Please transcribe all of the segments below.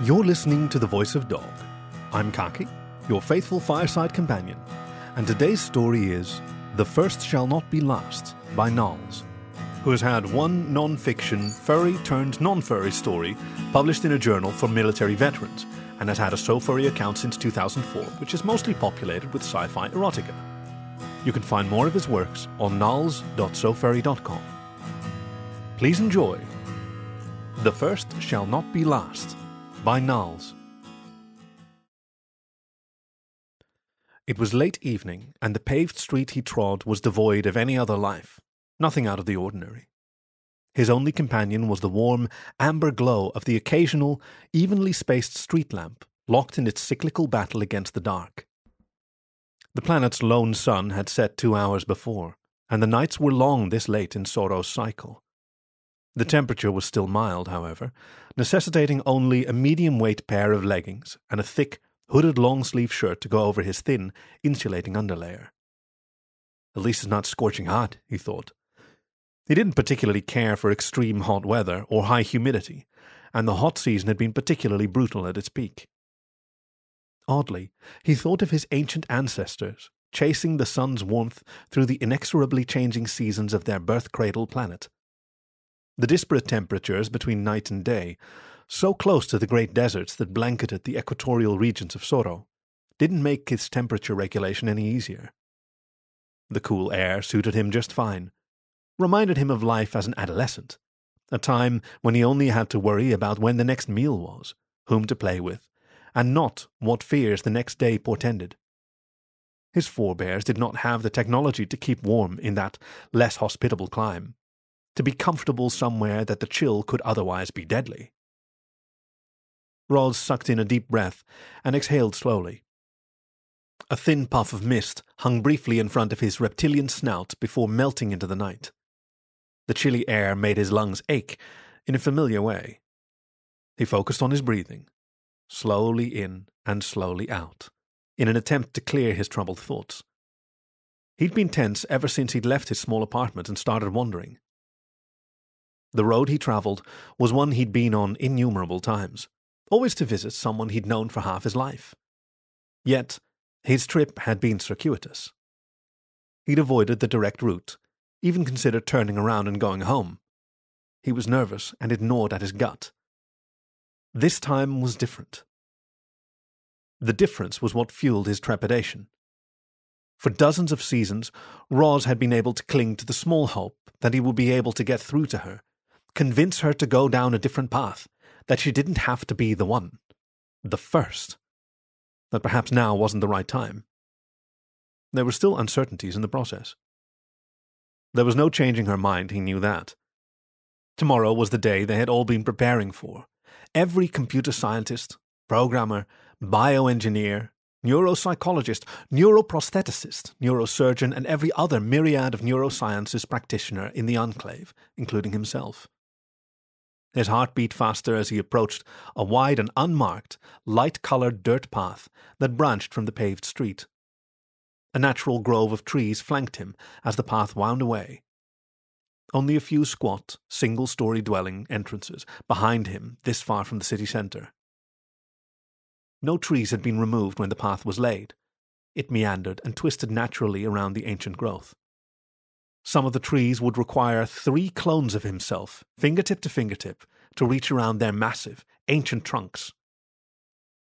You're listening to The Voice of Dog. I'm Khaki, your faithful fireside companion, and today's story is The First Shall Not Be Last by Nalz, who has had one non fiction, furry turned non furry story published in a journal for military veterans, and has had a SoFurry account since 2004, which is mostly populated with sci fi erotica. You can find more of his works on nalz.sofurry.com. Please enjoy The First Shall Not Be Last by Nalz. It was late evening, and the paved street he trod was devoid of any other life, nothing out of the ordinary. His only companion was the warm, amber glow of the occasional, evenly spaced street lamp, locked in its cyclical battle against the dark. The planet's lone sun had set two hours before, and the nights were long this late in Soro's cycle. The temperature was still mild, however, necessitating only a medium weight pair of leggings and a thick, hooded long sleeve shirt to go over his thin, insulating underlayer. At least it's not scorching hot, he thought. He didn't particularly care for extreme hot weather or high humidity, and the hot season had been particularly brutal at its peak. Oddly, he thought of his ancient ancestors chasing the sun's warmth through the inexorably changing seasons of their birth cradle planet the disparate temperatures between night and day, so close to the great deserts that blanketed the equatorial regions of Soro, didn't make his temperature regulation any easier. The cool air suited him just fine, reminded him of life as an adolescent, a time when he only had to worry about when the next meal was, whom to play with, and not what fears the next day portended. His forebears did not have the technology to keep warm in that less hospitable clime to be comfortable somewhere that the chill could otherwise be deadly. Roz sucked in a deep breath and exhaled slowly. A thin puff of mist hung briefly in front of his reptilian snout before melting into the night. The chilly air made his lungs ache in a familiar way. He focused on his breathing, slowly in and slowly out, in an attempt to clear his troubled thoughts. He'd been tense ever since he'd left his small apartment and started wandering. The road he travelled was one he'd been on innumerable times, always to visit someone he'd known for half his life. Yet, his trip had been circuitous. He'd avoided the direct route, even considered turning around and going home. He was nervous and ignored at his gut. This time was different. The difference was what fueled his trepidation. For dozens of seasons, Roz had been able to cling to the small hope that he would be able to get through to her convince her to go down a different path, that she didn't have to be the one, the first, that perhaps now wasn't the right time. There were still uncertainties in the process. There was no changing her mind, he knew that. Tomorrow was the day they had all been preparing for. Every computer scientist, programmer, bioengineer, neuropsychologist, neuroprostheticist, neurosurgeon, and every other myriad of neurosciences practitioner in the enclave, including himself. His heart beat faster as he approached a wide and unmarked, light coloured dirt path that branched from the paved street. A natural grove of trees flanked him as the path wound away. Only a few squat, single story dwelling entrances behind him this far from the city centre. No trees had been removed when the path was laid. It meandered and twisted naturally around the ancient growth. Some of the trees would require three clones of himself, fingertip to fingertip, to reach around their massive, ancient trunks.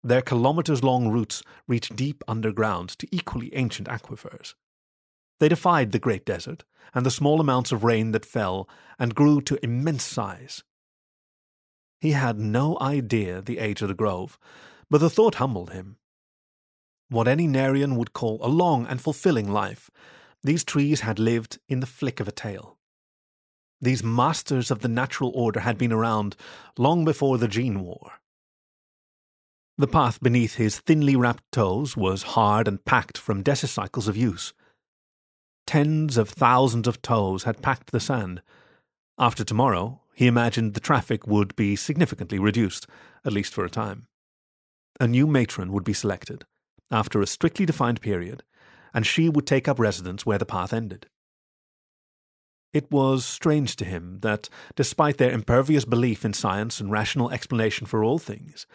Their kilometers long roots reached deep underground to equally ancient aquifers. They defied the great desert and the small amounts of rain that fell and grew to immense size. He had no idea the age of the grove, but the thought humbled him. What any Narian would call a long and fulfilling life, these trees had lived in the flick of a tail. These masters of the natural order had been around long before the gene war. The path beneath his thinly wrapped toes was hard and packed from decicycles of use. Tens of thousands of toes had packed the sand. After tomorrow, he imagined the traffic would be significantly reduced, at least for a time. A new matron would be selected, after a strictly defined period, and she would take up residence where the path ended. It was strange to him that, despite their impervious belief in science and rational explanation for all things,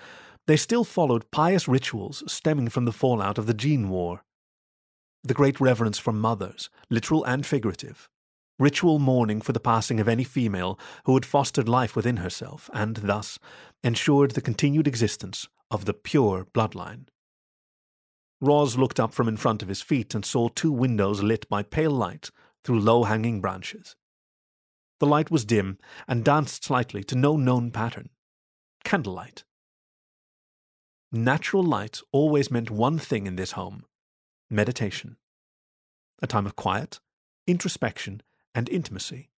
they still followed pious rituals stemming from the fallout of the Gene War. The great reverence for mothers, literal and figurative, ritual mourning for the passing of any female who had fostered life within herself, and thus ensured the continued existence of the pure bloodline. Roz looked up from in front of his feet and saw two windows lit by pale light through low hanging branches. The light was dim and danced slightly to no known pattern candlelight. Natural light always meant one thing in this home meditation. A time of quiet, introspection, and intimacy.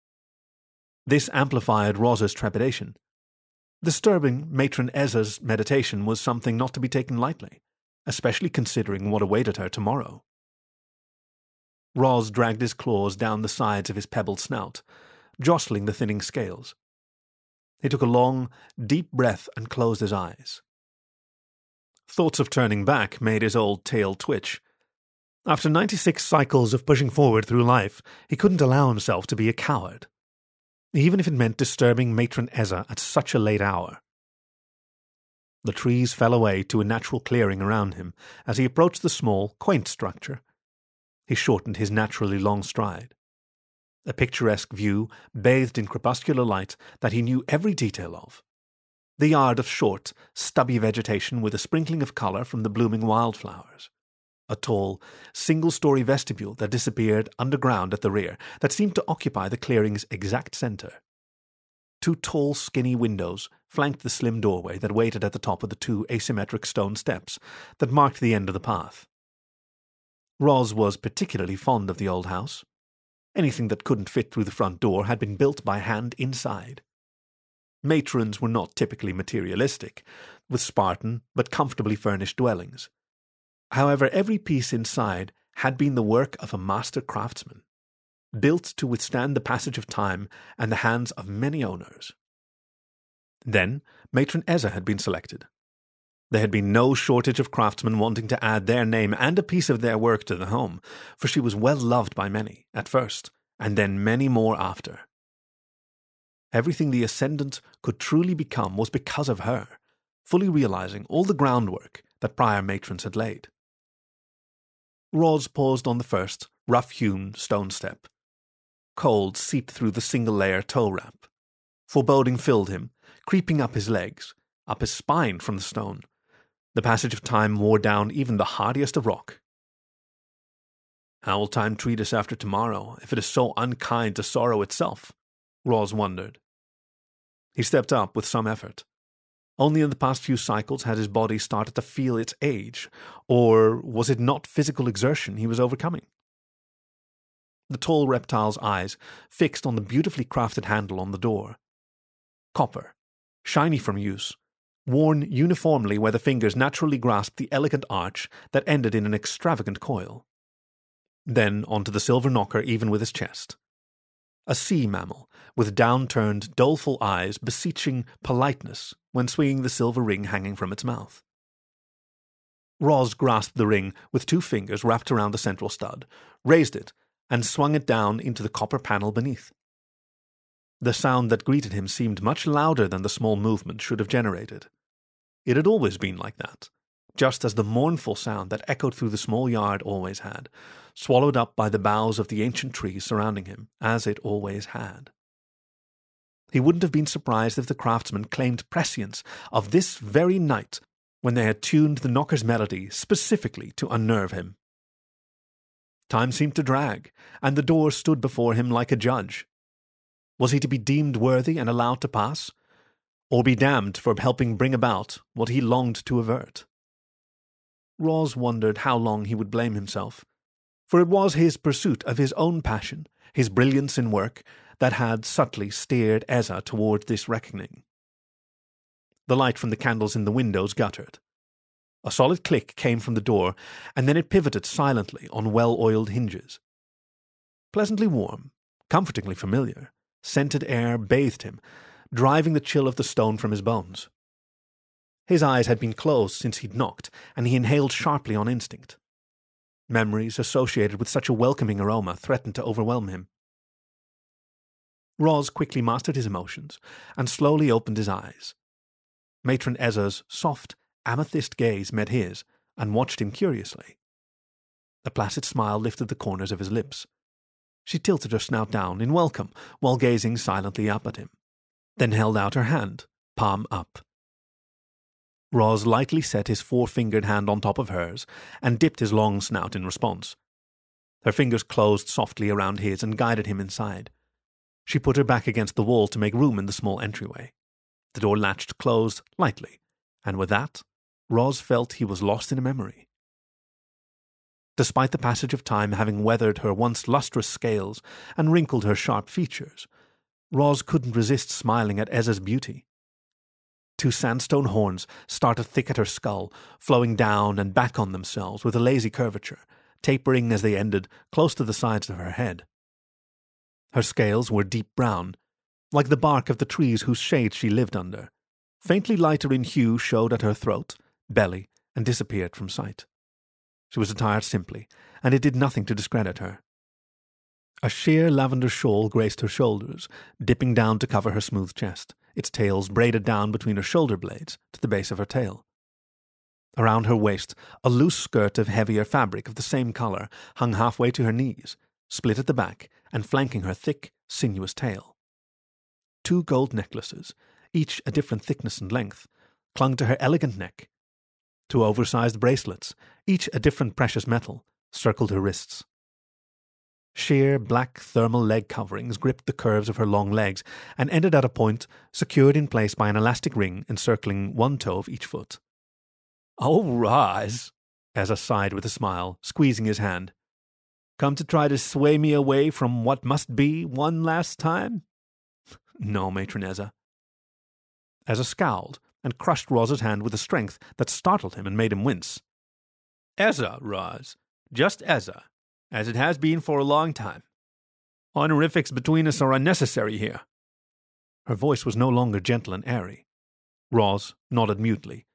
This amplified Roz's trepidation. Disturbing Matron Ezza's meditation was something not to be taken lightly, especially considering what awaited her tomorrow. Roz dragged his claws down the sides of his pebbled snout, jostling the thinning scales. He took a long, deep breath and closed his eyes. Thoughts of turning back made his old tail twitch. After 96 cycles of pushing forward through life, he couldn't allow himself to be a coward, even if it meant disturbing Matron Ezza at such a late hour. The trees fell away to a natural clearing around him as he approached the small, quaint structure. He shortened his naturally long stride. A picturesque view, bathed in crepuscular light that he knew every detail of the yard of short, stubby vegetation with a sprinkling of colour from the blooming wildflowers. A tall, single story vestibule that disappeared underground at the rear, that seemed to occupy the clearing's exact centre. Two tall, skinny windows flanked the slim doorway that waited at the top of the two asymmetric stone steps that marked the end of the path. Roz was particularly fond of the old house. Anything that couldn't fit through the front door had been built by hand inside. Matrons were not typically materialistic, with Spartan but comfortably furnished dwellings. However, every piece inside had been the work of a master craftsman, built to withstand the passage of time and the hands of many owners. Then, Matron Ezza had been selected. There had been no shortage of craftsmen wanting to add their name and a piece of their work to the home, for she was well loved by many, at first, and then many more after. Everything the Ascendant could truly become was because of her, fully realizing all the groundwork that prior matrons had laid. Roz paused on the first, rough hewn stone step. Cold seeped through the single layer toe wrap. Foreboding filled him, creeping up his legs, up his spine from the stone. The passage of time wore down even the hardiest of rock. How will time treat us after tomorrow if it is so unkind to Soro itself? Roz wondered. He stepped up with some effort. Only in the past few cycles had his body started to feel its age, or was it not physical exertion he was overcoming? The tall reptile's eyes fixed on the beautifully crafted handle on the door. Copper, shiny from use, worn uniformly where the fingers naturally grasped the elegant arch that ended in an extravagant coil. Then onto the silver knocker even with his chest a sea mammal, with downturned, doleful eyes beseeching politeness when swinging the silver ring hanging from its mouth. Roz grasped the ring with two fingers wrapped around the central stud, raised it, and swung it down into the copper panel beneath. The sound that greeted him seemed much louder than the small movement should have generated. It had always been like that, just as the mournful sound that echoed through the small yard always had, swallowed up by the boughs of the ancient trees surrounding him, as it always had. He wouldn't have been surprised if the craftsmen claimed prescience of this very night when they had tuned the knocker's melody specifically to unnerve him. Time seemed to drag, and the door stood before him like a judge. Was he to be deemed worthy and allowed to pass, or be damned for helping bring about what he longed to avert? Roz wondered how long he would blame himself, for it was his pursuit of his own passion, his brilliance in work, that had subtly steered Ezza toward this reckoning. The light from the candles in the windows guttered. A solid click came from the door, and then it pivoted silently on well oiled hinges. Pleasantly warm, comfortingly familiar, scented air bathed him, driving the chill of the stone from his bones. His eyes had been closed since he'd knocked, and he inhaled sharply on instinct. Memories associated with such a welcoming aroma threatened to overwhelm him. Roz quickly mastered his emotions and slowly opened his eyes. Matron Ezza's soft, amethyst gaze met his and watched him curiously. A placid smile lifted the corners of his lips. She tilted her snout down in welcome while gazing silently up at him, then held out her hand, palm up. Roz lightly set his four fingered hand on top of hers and dipped his long snout in response. Her fingers closed softly around his and guided him inside. She put her back against the wall to make room in the small entryway. The door latched closed lightly, and with that, Roz felt he was lost in a memory. Despite the passage of time having weathered her once lustrous scales and wrinkled her sharp features, Roz couldn't resist smiling at Ezza's beauty. Two sandstone horns started thick at her skull, flowing down and back on themselves with a lazy curvature, tapering as they ended close to the sides of her head. Her scales were deep brown, like the bark of the trees whose shade she lived under. Faintly lighter in hue showed at her throat, belly, and disappeared from sight. She was attired simply, and it did nothing to discredit her. A sheer lavender shawl graced her shoulders, dipping down to cover her smooth chest, its tails braided down between her shoulder blades to the base of her tail. Around her waist, a loose skirt of heavier fabric of the same color hung halfway to her knees, split at the back, and flanking her thick, sinuous tail. Two gold necklaces, each a different thickness and length, clung to her elegant neck. Two oversized bracelets, each a different precious metal, circled her wrists. Sheer black thermal leg coverings gripped the curves of her long legs and ended at a point secured in place by an elastic ring encircling one toe of each foot. Oh, Roz, Ezza sighed with a smile, squeezing his hand. Come to try to sway me away from what must be one last time? no, Matron Ezza. Ezza scowled and crushed Roz's hand with a strength that startled him and made him wince. Ezza, Roz. Just Ezza as it has been for a long time. Honorifics between us are unnecessary here. Her voice was no longer gentle and airy. Roz nodded mutely.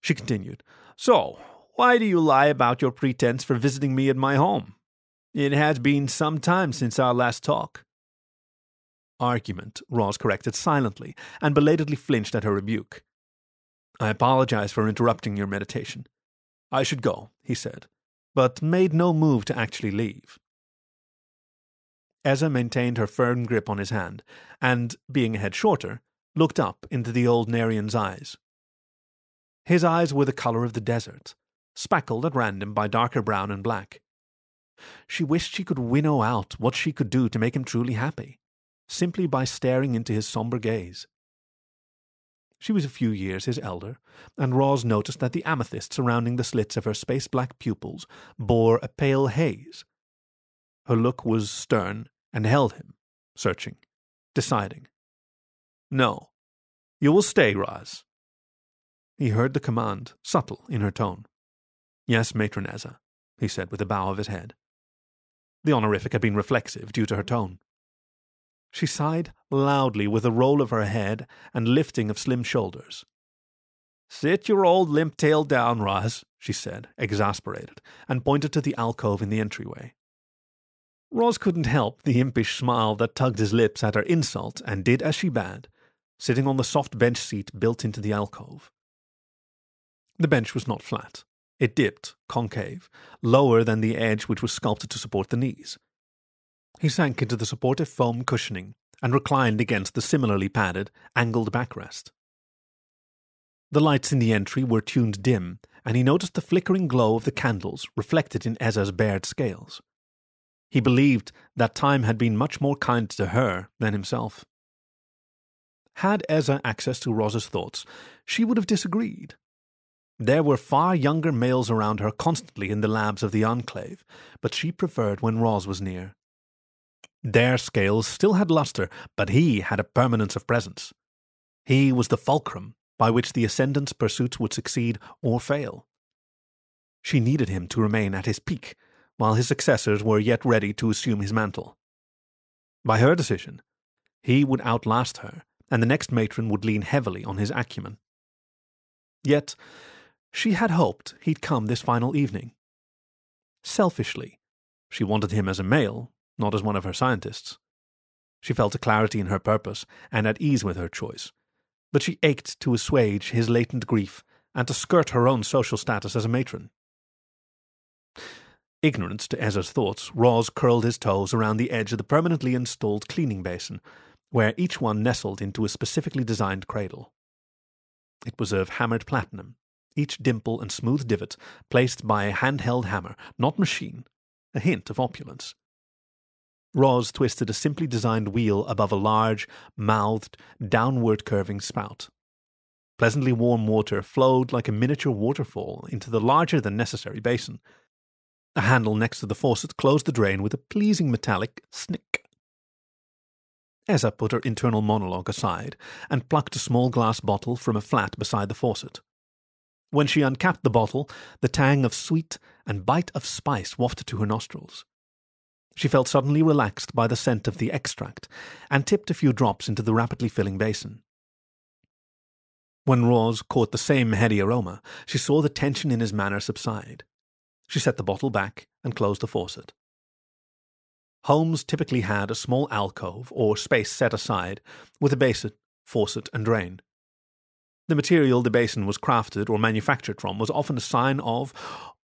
She continued, So, why do you lie about your pretense for visiting me at my home? It has been some time since our last talk. Argument, Roz corrected silently, and belatedly flinched at her rebuke. I apologize for interrupting your meditation. I should go, he said, but made no move to actually leave. Ezza maintained her firm grip on his hand, and, being a head shorter, looked up into the old Narian's eyes. His eyes were the color of the desert, speckled at random by darker brown and black. She wished she could winnow out what she could do to make him truly happy, simply by staring into his somber gaze. She was a few years his elder, and Roz noticed that the amethyst surrounding the slits of her space black pupils bore a pale haze. Her look was stern and held him, searching, deciding. No, you will stay, Roz. He heard the command, subtle in her tone. Yes, Matron Ezza, he said with a bow of his head. The honorific had been reflexive due to her tone. She sighed loudly with a roll of her head and lifting of slim shoulders. Sit your old limp tail down, Roz, she said, exasperated, and pointed to the alcove in the entryway. Roz couldn't help the impish smile that tugged his lips at her insult and did as she bade, sitting on the soft bench seat built into the alcove. The bench was not flat. It dipped, concave, lower than the edge which was sculpted to support the knees. He sank into the supportive foam cushioning and reclined against the similarly padded, angled backrest. The lights in the entry were tuned dim, and he noticed the flickering glow of the candles reflected in Ezza's bared scales. He believed that time had been much more kind to her than himself. Had Ezza access to Roz's thoughts, she would have disagreed. There were far younger males around her constantly in the labs of the Enclave, but she preferred when Roz was near. Their scales still had luster, but he had a permanence of presence. He was the fulcrum by which the ascendant's pursuits would succeed or fail. She needed him to remain at his peak, while his successors were yet ready to assume his mantle. By her decision, he would outlast her, and the next matron would lean heavily on his acumen. Yet, she had hoped he'd come this final evening. Selfishly, she wanted him as a male, not as one of her scientists. She felt a clarity in her purpose and at ease with her choice, but she ached to assuage his latent grief and to skirt her own social status as a matron. Ignorant to Ezza's thoughts, Roz curled his toes around the edge of the permanently installed cleaning basin, where each one nestled into a specifically designed cradle. It was of hammered platinum, each dimple and smooth divot placed by a handheld hammer, not machine, a hint of opulence. Roz twisted a simply designed wheel above a large, mouthed, downward curving spout. Pleasantly warm water flowed like a miniature waterfall into the larger than necessary basin. A handle next to the faucet closed the drain with a pleasing metallic snick. Ezza put her internal monologue aside and plucked a small glass bottle from a flat beside the faucet. When she uncapped the bottle, the tang of sweet and bite of spice wafted to her nostrils. She felt suddenly relaxed by the scent of the extract and tipped a few drops into the rapidly filling basin. When Roz caught the same heady aroma, she saw the tension in his manner subside. She set the bottle back and closed the faucet. Homes typically had a small alcove or space set aside with a basin, faucet, and drain. The material the basin was crafted or manufactured from was often a sign of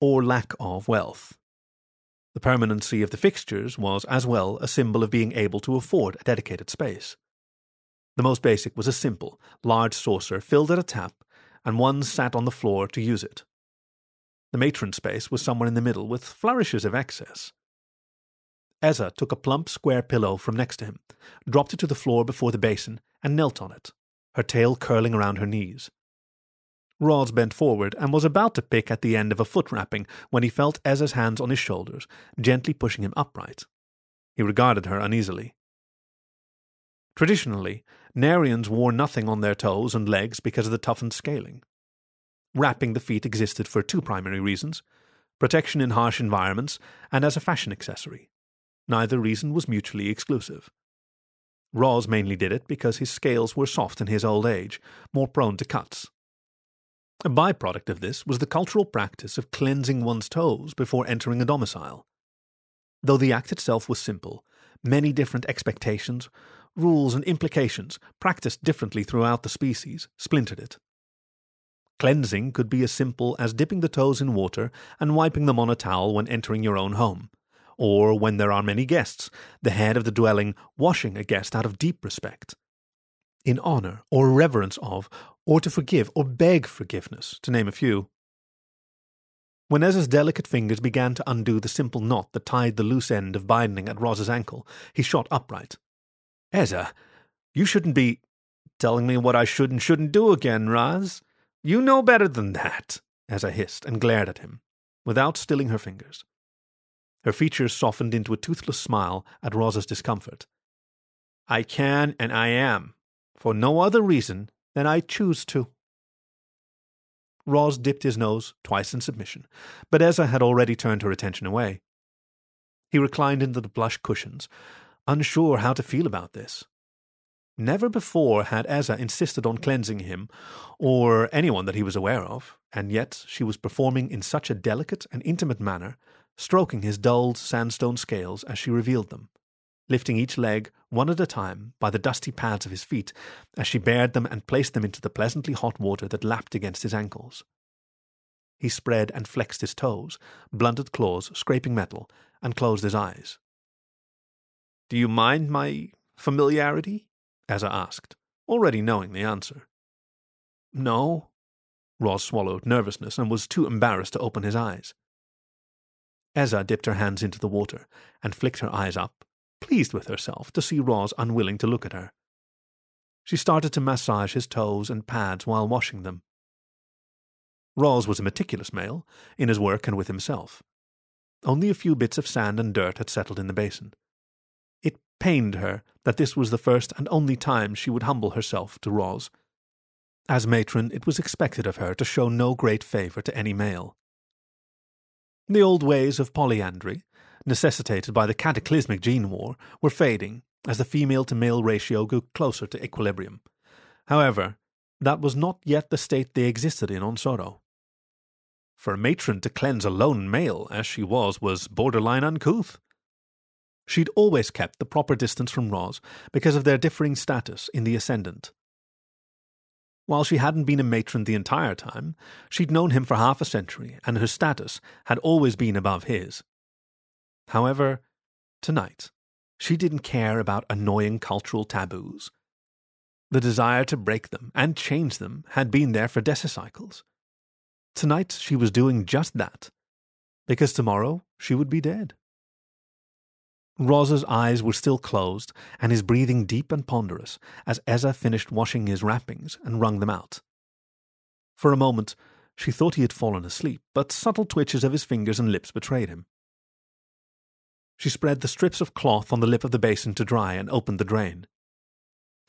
or lack of wealth. The permanency of the fixtures was as well a symbol of being able to afford a dedicated space. The most basic was a simple, large saucer filled at a tap, and one sat on the floor to use it. The matron space was somewhere in the middle, with flourishes of excess. Ezza took a plump square pillow from next to him, dropped it to the floor before the basin, and knelt on it her tail curling around her knees. Roz bent forward and was about to pick at the end of a foot wrapping when he felt Ezza's hands on his shoulders, gently pushing him upright. He regarded her uneasily. Traditionally, Narians wore nothing on their toes and legs because of the toughened scaling. Wrapping the feet existed for two primary reasons protection in harsh environments and as a fashion accessory. Neither reason was mutually exclusive. Roz mainly did it because his scales were soft in his old age, more prone to cuts. A byproduct of this was the cultural practice of cleansing one's toes before entering a domicile. Though the act itself was simple, many different expectations, rules, and implications, practiced differently throughout the species, splintered it. Cleansing could be as simple as dipping the toes in water and wiping them on a towel when entering your own home, or when there are many guests, the head of the dwelling washing a guest out of deep respect. In honour or reverence of, or to forgive or beg forgiveness, to name a few. When Ezza's delicate fingers began to undo the simple knot that tied the loose end of binding at Roz's ankle, he shot upright. Ezza, you shouldn't be telling me what I should and shouldn't do again, Roz. You know better than that, Ezza hissed and glared at him, without stilling her fingers. Her features softened into a toothless smile at Roz's discomfort. I can and I am, for no other reason than I choose to. Roz dipped his nose twice in submission, but Ezza had already turned her attention away. He reclined into the plush cushions, unsure how to feel about this. Never before had Ezza insisted on cleansing him, or anyone that he was aware of, and yet she was performing in such a delicate and intimate manner stroking his dulled sandstone scales as she revealed them, lifting each leg one at a time by the dusty pads of his feet as she bared them and placed them into the pleasantly hot water that lapped against his ankles. He spread and flexed his toes, blunted claws scraping metal, and closed his eyes. Do you mind my familiarity? Ezza asked, already knowing the answer. No. Roz swallowed nervousness and was too embarrassed to open his eyes. Ezza dipped her hands into the water and flicked her eyes up, pleased with herself to see Roz unwilling to look at her. She started to massage his toes and pads while washing them. Roz was a meticulous male, in his work and with himself. Only a few bits of sand and dirt had settled in the basin. It pained her that this was the first and only time she would humble herself to Roz. As matron, it was expected of her to show no great favour to any male. The old ways of polyandry, necessitated by the cataclysmic gene war, were fading as the female to male ratio grew closer to equilibrium. However, that was not yet the state they existed in on Soro. For a matron to cleanse a lone male, as she was, was borderline uncouth. She'd always kept the proper distance from Roz because of their differing status in the ascendant. While she hadn't been a matron the entire time, she'd known him for half a century, and her status had always been above his. However, tonight, she didn't care about annoying cultural taboos. The desire to break them and change them had been there for decicycles. Tonight she was doing just that, because tomorrow she would be dead. Roz's eyes were still closed, and his breathing deep and ponderous as Ezza finished washing his wrappings and wrung them out. For a moment, she thought he had fallen asleep, but subtle twitches of his fingers and lips betrayed him. She spread the strips of cloth on the lip of the basin to dry and opened the drain.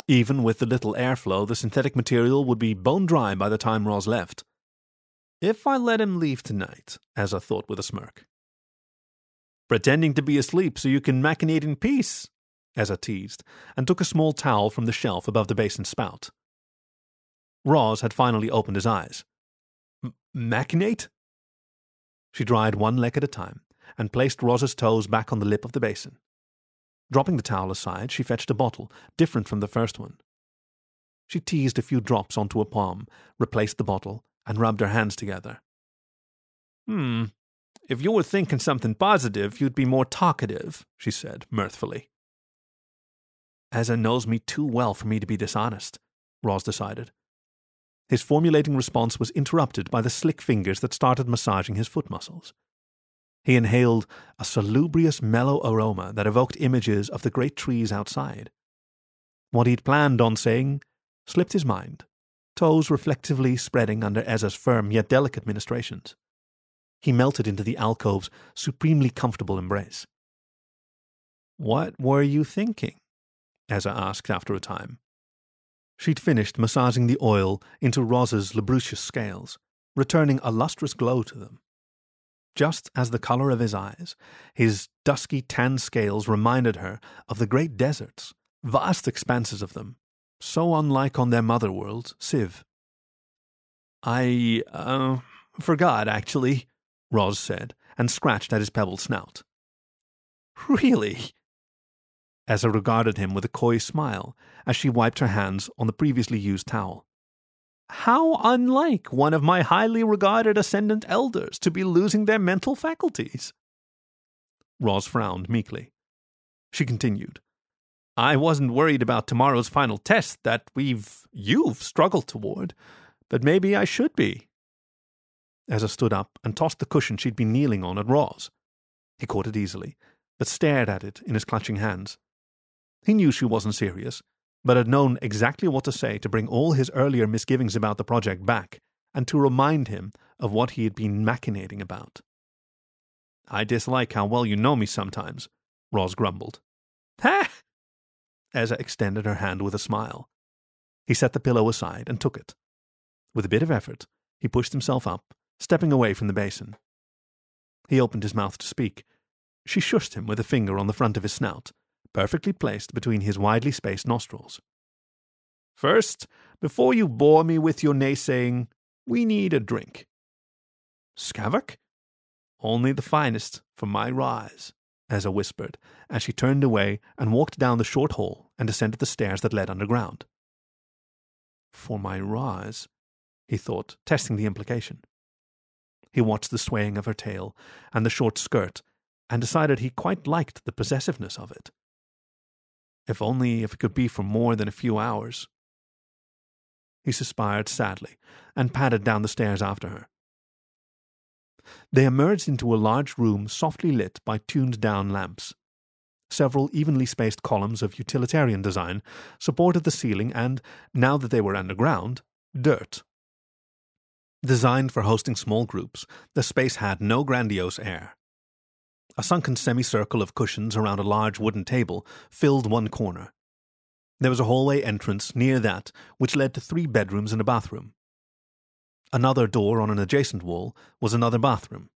Even with the little airflow, the synthetic material would be bone dry by the time Roz left. If I let him leave tonight, Ezza thought with a smirk, Pretending to be asleep so you can machinate in peace, Ezza teased, and took a small towel from the shelf above the basin spout. Roz had finally opened his eyes. Machinate? She dried one leg at a time and placed Roz's toes back on the lip of the basin. Dropping the towel aside, she fetched a bottle, different from the first one. She teased a few drops onto a palm, replaced the bottle, and rubbed her hands together. Hmm, if you were thinking something positive, you'd be more talkative, she said mirthfully. Ezza knows me too well for me to be dishonest, Roz decided. His formulating response was interrupted by the slick fingers that started massaging his foot muscles. He inhaled a salubrious, mellow aroma that evoked images of the great trees outside. What he'd planned on saying slipped his mind, toes reflectively spreading under Ezza's firm yet delicate ministrations he melted into the alcove's supremely comfortable embrace. What were you thinking? Ezza asked after a time. She'd finished massaging the oil into Roz's lubricious scales, returning a lustrous glow to them. Just as the color of his eyes, his dusky tan scales reminded her of the great deserts, vast expanses of them, so unlike on their mother world, Siv. I, uh, forgot, actually, Roz said, and scratched at his pebbled snout. Really? Ezza regarded him with a coy smile as she wiped her hands on the previously used towel. How unlike one of my highly regarded ascendant elders to be losing their mental faculties. Roz frowned meekly. She continued. I wasn't worried about tomorrow's final test that we've, you've struggled toward, but maybe I should be. Ezza stood up and tossed the cushion she'd been kneeling on at Roz. He caught it easily, but stared at it in his clutching hands. He knew she wasn't serious, but had known exactly what to say to bring all his earlier misgivings about the project back, and to remind him of what he had been machinating about. I dislike how well you know me sometimes, Roz grumbled. Ha! Ezza extended her hand with a smile. He set the pillow aside and took it. With a bit of effort, he pushed himself up stepping away from the basin. He opened his mouth to speak. She shushed him with a finger on the front of his snout, perfectly placed between his widely spaced nostrils. First, before you bore me with your naysaying, we need a drink. Skavok? Only the finest for my Roz, Ezza whispered, as she turned away and walked down the short hall and descended the stairs that led underground. For my Roz, he thought, testing the implication. He watched the swaying of her tail and the short skirt, and decided he quite liked the possessiveness of it. If only if it could be for more than a few hours. He suspired sadly and padded down the stairs after her. They emerged into a large room softly lit by tuned down lamps. Several evenly spaced columns of utilitarian design supported the ceiling, and, now that they were underground, dirt Designed for hosting small groups, the space had no grandiose air. A sunken semicircle of cushions around a large wooden table filled one corner. There was a hallway entrance near that which led to three bedrooms and a bathroom. Another door on an adjacent wall was another bathroom.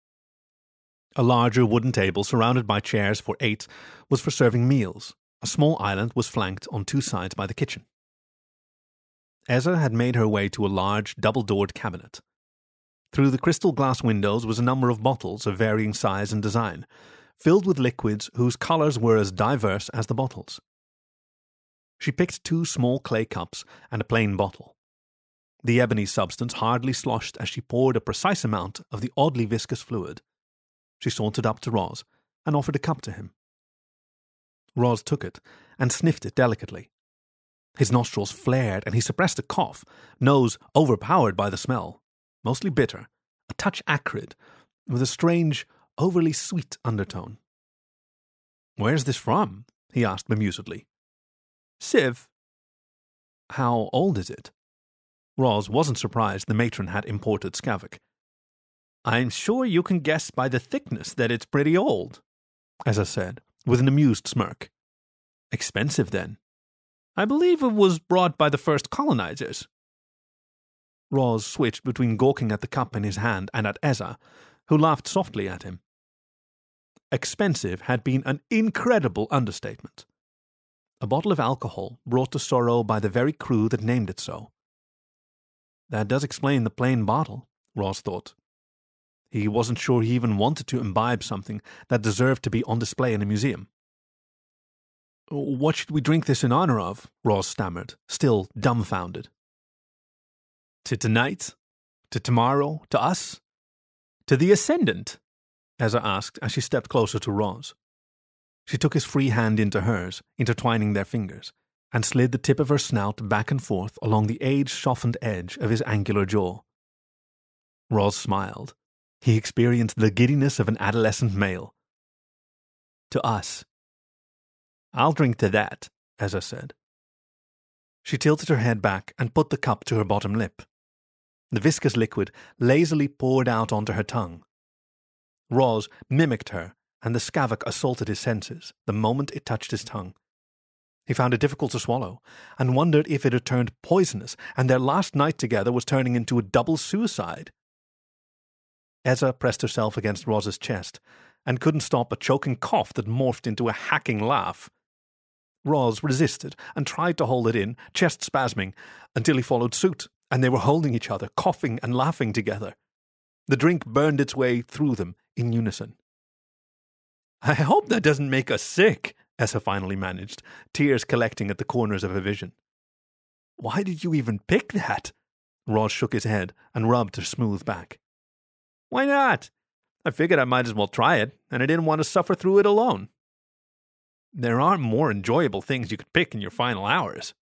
A larger wooden table surrounded by chairs for eight was for serving meals. A small island was flanked on two sides by the kitchen. Ezza had made her way to a large, double doored cabinet. Through the crystal glass windows was a number of bottles of varying size and design, filled with liquids whose colours were as diverse as the bottles. She picked two small clay cups and a plain bottle. The ebony substance hardly sloshed as she poured a precise amount of the oddly viscous fluid. She sauntered up to Roz and offered a cup to him. Roz took it and sniffed it delicately. His nostrils flared and he suppressed a cough, nose overpowered by the smell, mostly bitter, a touch acrid, with a strange, overly sweet undertone. Where's this from? he asked bemusedly. Siv. How old is it? Roz wasn't surprised the matron had imported Skavok. I'm sure you can guess by the thickness that it's pretty old, Ezza said, with an amused smirk. Expensive, then. I believe it was brought by the first colonizers. Roz switched between gawking at the cup in his hand and at Ezza, who laughed softly at him. Expensive had been an incredible understatement. A bottle of alcohol brought to Soro by the very crew that named it so. That does explain the plain bottle, Roz thought. He wasn't sure he even wanted to imbibe something that deserved to be on display in a museum. What should we drink this in honor of? Roz stammered, still dumbfounded. To tonight? To tomorrow? To us? To the Ascendant? Ezza asked as she stepped closer to Roz. She took his free hand into hers, intertwining their fingers, and slid the tip of her snout back and forth along the age softened edge of his angular jaw. Roz smiled. He experienced the giddiness of an adolescent male. To us, I'll drink to that, Ezza said. She tilted her head back and put the cup to her bottom lip. The viscous liquid lazily poured out onto her tongue. Roz mimicked her, and the Skavok assaulted his senses the moment it touched his tongue. He found it difficult to swallow, and wondered if it had turned poisonous, and their last night together was turning into a double suicide. Ezza pressed herself against Roz's chest, and couldn't stop a choking cough that morphed into a hacking laugh. Roz resisted and tried to hold it in, chest spasming, until he followed suit, and they were holding each other, coughing and laughing together. The drink burned its way through them in unison. I hope that doesn't make us sick, Ezza finally managed, tears collecting at the corners of her vision. Why did you even pick that? Roz shook his head and rubbed her smooth back. Why not? I figured I might as well try it, and I didn't want to suffer through it alone. There aren't more enjoyable things you could pick in your final hours.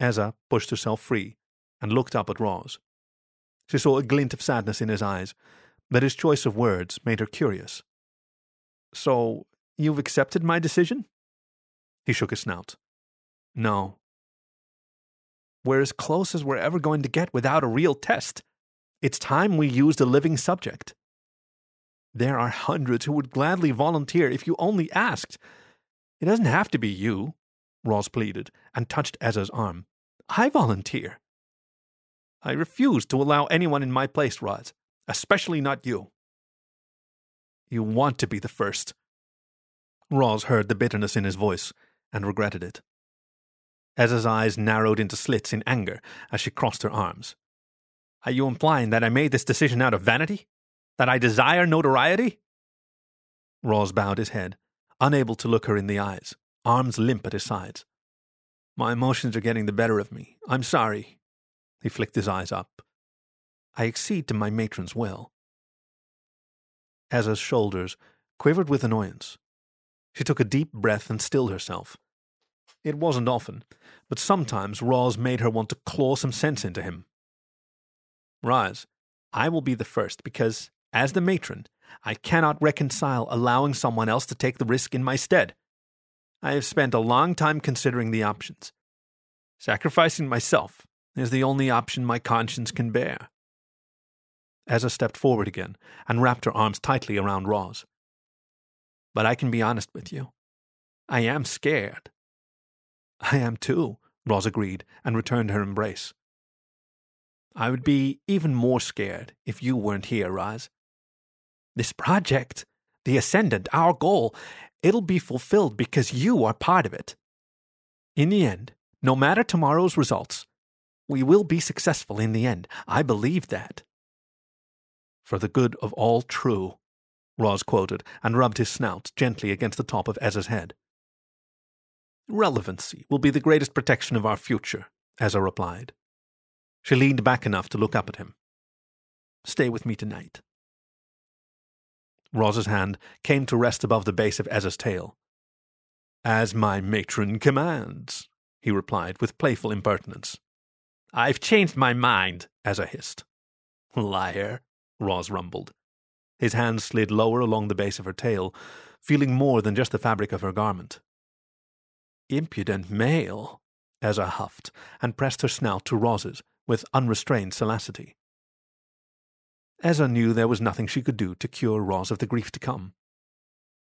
Ezza pushed herself free and looked up at Roz. She saw a glint of sadness in his eyes, but his choice of words made her curious. So, you've accepted my decision? He shook his snout. No. We're as close as we're ever going to get without a real test. It's time we used a living subject. There are hundreds who would gladly volunteer if you only asked. It doesn't have to be you, Roz pleaded, and touched Ezza's arm. I volunteer. I refuse to allow anyone in my place, Roz, especially not you. You want to be the first. Roz heard the bitterness in his voice and regretted it. Ezza's eyes narrowed into slits in anger as she crossed her arms. Are you implying that I made this decision out of vanity? That I desire notoriety? Roz bowed his head, unable to look her in the eyes, arms limp at his sides. My emotions are getting the better of me. I'm sorry. He flicked his eyes up. I accede to my matron's will. Ezza's shoulders quivered with annoyance. She took a deep breath and stilled herself. It wasn't often, but sometimes Roz made her want to claw some sense into him. Roz, I will be the first because as the matron, I cannot reconcile allowing someone else to take the risk in my stead. I have spent a long time considering the options. Sacrificing myself is the only option my conscience can bear. Ezza stepped forward again and wrapped her arms tightly around Roz. But I can be honest with you. I am scared. I am too, Roz agreed and returned her embrace. I would be even more scared if you weren't here, Roz. This project, the Ascendant, our goal, it'll be fulfilled because you are part of it. In the end, no matter tomorrow's results, we will be successful in the end. I believe that. For the good of all true, Roz quoted, and rubbed his snout gently against the top of Ezza's head. Relevancy will be the greatest protection of our future, Ezza replied. She leaned back enough to look up at him. Stay with me tonight. Roz's hand came to rest above the base of Ezza's tail. As my matron commands, he replied with playful impertinence. I've changed my mind, Ezza hissed. Liar, Roz rumbled. His hand slid lower along the base of her tail, feeling more than just the fabric of her garment. Impudent male, Ezza huffed, and pressed her snout to Roz's with unrestrained salacity. Ezza knew there was nothing she could do to cure Roz of the grief to come.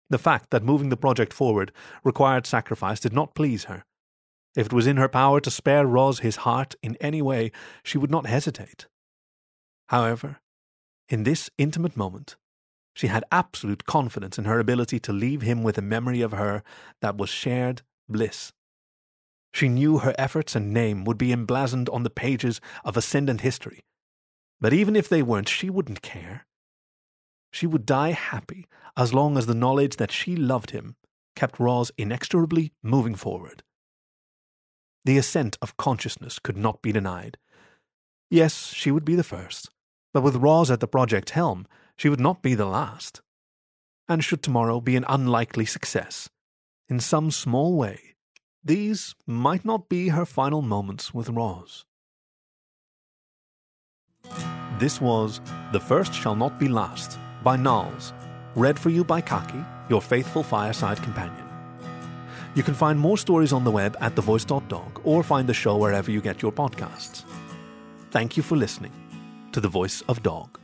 The fact that moving the project forward required sacrifice did not please her. If it was in her power to spare Roz his heart in any way, she would not hesitate. However, in this intimate moment, she had absolute confidence in her ability to leave him with a memory of her that was shared bliss. She knew her efforts and name would be emblazoned on the pages of Ascendant history. But even if they weren't, she wouldn't care. She would die happy as long as the knowledge that she loved him kept Roz inexorably moving forward. The ascent of consciousness could not be denied. Yes, she would be the first, but with Roz at the project helm, she would not be the last. And should tomorrow be an unlikely success, in some small way, these might not be her final moments with Roz. This was The First Shall Not Be Last by Nalz, read for you by Khaki, your faithful fireside companion. You can find more stories on the web at thevoice.dog or find the show wherever you get your podcasts. Thank you for listening to The Voice of Dog.